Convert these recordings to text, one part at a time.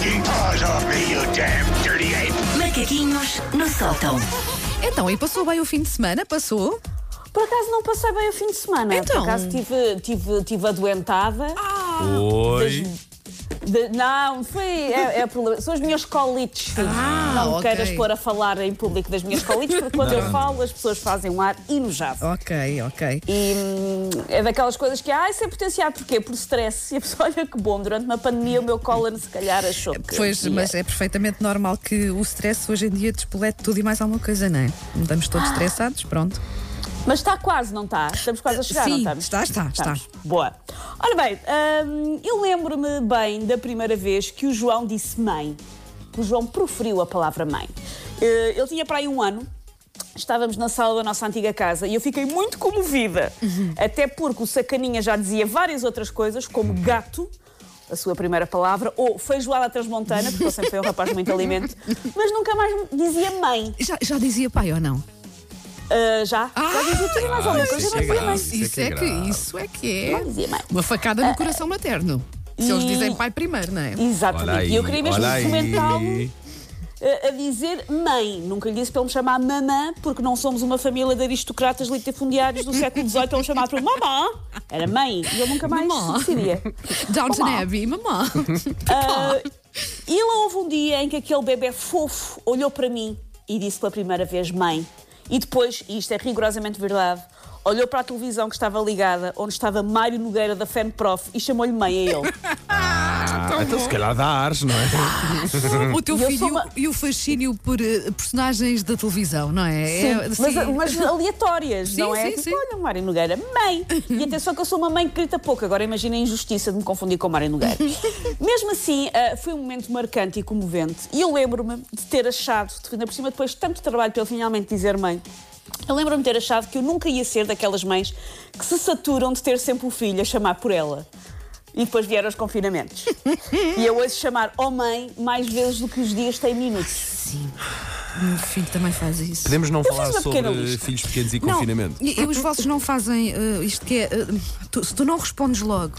taking paws off me, you damn dirty ape! Macaquinhos no sótão. Então, e passou bem o fim de semana? Passou? Por acaso não passei bem o fim de semana. Então? Por acaso tive, tive, tive adoentada. Oi. De- não, foi. É, é problema. São as minhas colites, filho. Ah, não me ok. queiras pôr a falar em público das minhas colites, porque quando eu falo as pessoas fazem um ar enojado. Ok, ok. E hum, é daquelas coisas que, ah, isso é potenciado, porquê? Por stress. E a pessoa, olha que bom, durante uma pandemia o meu cólera se calhar achou que. Pois, mas é perfeitamente normal que o stress hoje em dia despolete tudo e mais alguma coisa, não é? Estamos todos estressados, pronto. Mas está quase, não está? Estamos quase a chegar, não Sim, estamos? está, está, está. Estamos. Boa. Ora bem, hum, eu lembro-me bem da primeira vez que o João disse mãe. Que o João proferiu a palavra mãe. Eh, Ele tinha para aí um ano. Estávamos na sala da nossa antiga casa e eu fiquei muito comovida. Até porque o Sacaninha já dizia várias outras coisas, como gato, a sua primeira palavra, ou feijoada transmontana, porque eu sempre fui um rapaz muito alimento, mas nunca mais dizia mãe. Já, já dizia pai ou não? Ah, já? já dizia tudo mais alguma coisa, isso não é dizia grave. mãe. Isso é que é é isso é que Não é. Uma facada no coração materno. Se eles e- dizem pai primeiro, não é? Exatamente. aí, E eu queria mesmo documentá-lo a, a dizer mãe. Nunca lhe disse para ele me chamar mamã, porque não somos uma família de aristocratas litifundiários do século XVIII para ele chamar para mamã. Era mãe. E ele nunca mais Mamã. decidia. Downton Mamá. Abbey, mamã. Ah, e lá houve um dia em que aquele bebê fofo olhou para mim e disse pela primeira vez mãe. E depois, e isto é rigorosamente verdade, olhou para a televisão que estava ligada, onde estava Mário Nogueira da FENPROF e chamou-lhe mãe a ele. Então se calhar dá ares, não é? O teu E eu filho sou uma- e o fascínio por eh, personagens da televisão, não é? Sim, É, mas, sim. mas aleatórias, Sim, não é? sim, tipo, sim. olha, Mário Nogueira, mãe. E atenção que eu sou uma mãe que grita pouco, agora imagina a injustiça de me confundir com Mário Nogueira. Mesmo assim, ah, foi um momento marcante e comovente. E eu lembro-me de ter achado, de- ainda por cima depois de tanto trabalho para ele finalmente dizer mãe, eu lembro-me de ter achado que eu nunca ia ser daquelas mães que se saturam de ter sempre o filho a chamar por ela. E depois vieram os confinamentos. e eu ouço chamar oh mãe mais vezes do que os dias têm minutos. Sim. O meu filho também faz isso. Podemos não fiz falar sobre lista. filhos pequenos e Não, confinamento. e, e os vossos não fazem eh, isto que é. eh, tu- se tu não respondes logo,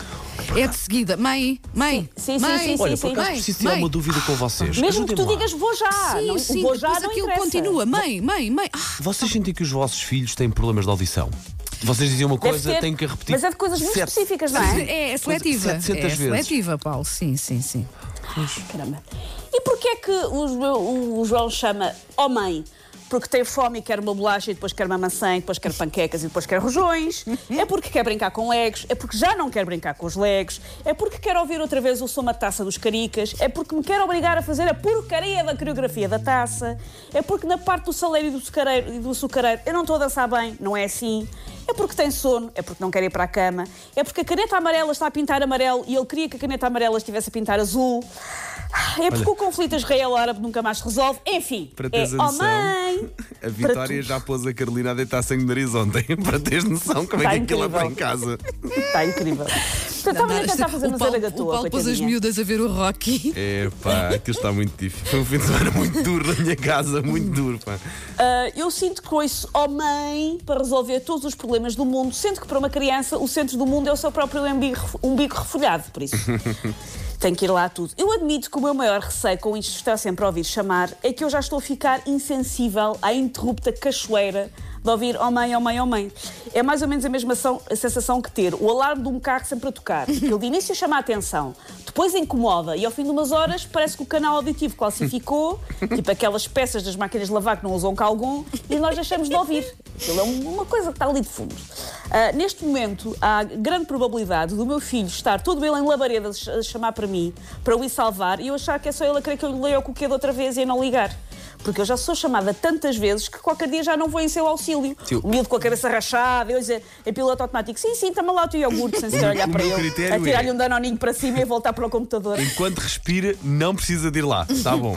é de seguida. Mãe, mãe, Sim, sim, mãe, sim, sim, Olha, sim. por acaso preciso tirar uma dúvida com vocês. Mesmo que tu lá. digas vou já. Sim, não, sim, o vou já depois não aquilo interessa. continua. Mãe, mãe, mãe. Ah, Vocês sentem que os vossos filhos têm problemas de audição? Vocês diziam uma Deve coisa, ter, têm que repetir. Mas é de coisas muito sete- específicas, não é? é, é seletiva. 700 é vezes. seletiva, Paulo. Sim, sim, sim. Caramba. E porquê é que o, João chama ó mãe? Porque tem fome e quer uma bolacha e depois quer uma maçã e depois quer panquecas e depois quer rojões. É porque quer brincar com legos. É porque já não quer brincar com os legos. É porque quer ouvir outra vez o som da taça dos caricas. É porque me quer obrigar a fazer a porcaria da coreografia da taça. É porque na parte do saleiro e do açucareiro, e do açucareiro eu não estou a dançar bem. Não é assim. É porque tem sono, é porque não quer ir para a cama, é porque a caneta amarela está a pintar amarelo e ele queria que a caneta amarela estivesse a pintar azul. É porque Olha. o conflito israelo-árabe nunca mais se resolve. Enfim, é oh noção, mãe. A Vitória já pôs a Carolina a deitar sangue de nariz ontem. Para teres noção como é Tá que aquilo é para em casa. Está incrível. Portanto, estava a tentar fazer o uma Paulo, zaragatua. o Paulo pôs as miúdas a ver o Rocky. É pá, aquilo está muito difícil. Foi um fim de semana muito duro na minha casa, muito duro, pá. Ah, eu sinto que ouço oh mãe para resolver todos os problemas do mundo, sendo que para uma criança o centro do mundo é o seu próprio umbigo, umbigo refolhado, por isso. Tem que ir lá tudo. Eu admito que o meu maior receio com isto de estar sempre a ouvir chamar é que eu já estou a ficar insensível à interrupta cachoeira de ouvir oh mãe, oh mãe, oh mãe. É mais ou menos a mesma ação- a sensação que ter o alarme de um carro sempre a tocar. Que ele de início chama a atenção, depois incomoda e ao fim de umas horas parece que o canal auditivo calcificou, tipo aquelas peças das máquinas de lavar que não usam calgon, e nós deixamos de ouvir. Aquilo é um- uma coisa que está ali de fundo. Ah, neste momento, há grande probabilidade do meu filho estar todo ele em labaredas a chamar para mim, para o ir salvar, e eu achar que é só ele a querer que eu lhe leia o coquedo outra vez e a não ligar. Porque eu já sou chamada tantas vezes que qualquer dia já não vou em seu auxílio. Sim. O miúdo com a cabeça rachada, eu dizer em piloto automático, sim, sim, toma lá o teu iogurte, sem sequer olhar para ele. critério A tirar-lhe é- um danoninho para cima e voltar para o computador. Enquanto respira, não precisa de ir lá. Está bom.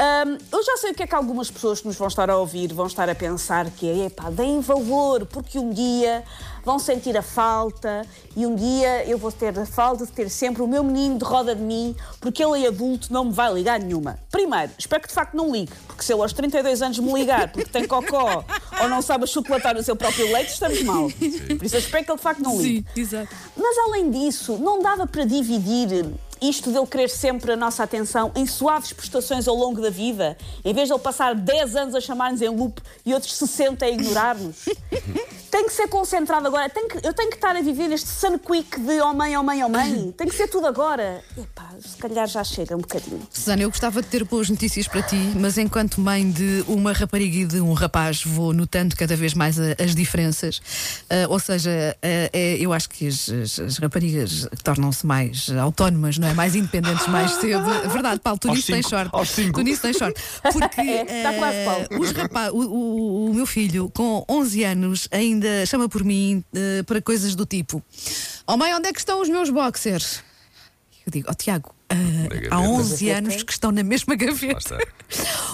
Hum, eu já sei o que é que algumas pessoas que nos vão estar a ouvir vão estar a pensar que é, epá, deem valor, porque um dia vão sentir a falta e um dia eu vou ter a falta de ter sempre o meu menino de roda de mim, porque ele é adulto, não me vai ligar nenhuma. Primeiro, espero que de facto não ligue, porque se ele aos 32 anos me ligar porque tem cocó ou não sabe chocolatar o seu próprio leite, estamos mal. Por isso eu espero que ele de facto não ligue. Sim, exato. Mas além disso, não dava para dividir isto dele querer sempre a nossa atenção em suaves prestações ao longo da vida, em vez de ele passar 10 anos a chamar-nos em loop e outros 60 a ignorar-nos. Tem que ser concentrado agora. Tem que- eu tenho que estar a viver neste sun quick de oh mãe, oh mãe, oh mãe. Tem que ser tudo agora. Epá, se calhar já chega um bocadinho. Susana, eu gostava de ter boas notícias para ti, mas enquanto mãe de uma rapariga e de um rapaz, vou notando cada vez mais a- as diferenças. Ah, ou seja, ah, é- eu acho que as, as- as raparigas tornam-se mais autónomas, não é? Mais independentes mais cedo. Verdade, Paulo, tu Aos nisso tens sorte. aos cinco. Tu nisso tens sorte. Porque É, está quase, ah, Paulo. os rapa- o, o- o meu filho, com 11 anos, ainda chama por mim ah, para coisas do tipo: Oh mãe, onde é que estão os meus boxers? Eu digo, ó Tiago, ah, há gaveta. 11 anos que estão na mesma gaveta.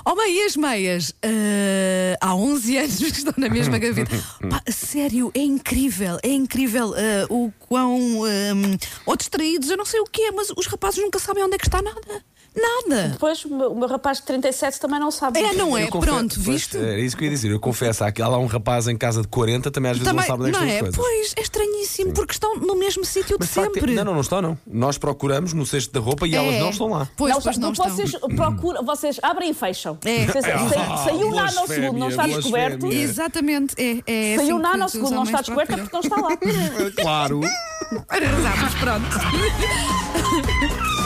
Oh mãe, e as meias? Ah, há 11 anos que estão na mesma gaveta. Pá, sério, é incrível, é incrível ah, o quão. ah, ou distraídos, eu não sei o que é, mas os rapazes nunca sabem onde é que está nada. Nada. Depois, o meu, o meu rapaz de 37 também não sabe. É, não é? Confesso- Pronto, pois, viste? É isso que eu ia dizer. Eu confesso, há, há lá um rapaz em casa de 40, também às vezes Também, não sabe onde é que não é? as coisas. Pois, é estranhíssimo, porque estão no mesmo sítio de de facto, sempre. Não, não, não estão, não. Nós procuramos no cesto da roupa e elas É. não estão lá. Pois, não, pois não estão. vocês procuram, vocês abrem e fecham. É. Vocês- sa- saiu Ah, nanosegundo, não está descoberto. Exatamente, é. é Saiu assim que nanosegundo, os não está descoberto é porque não está lá. Claro. Arrasámos, pronto.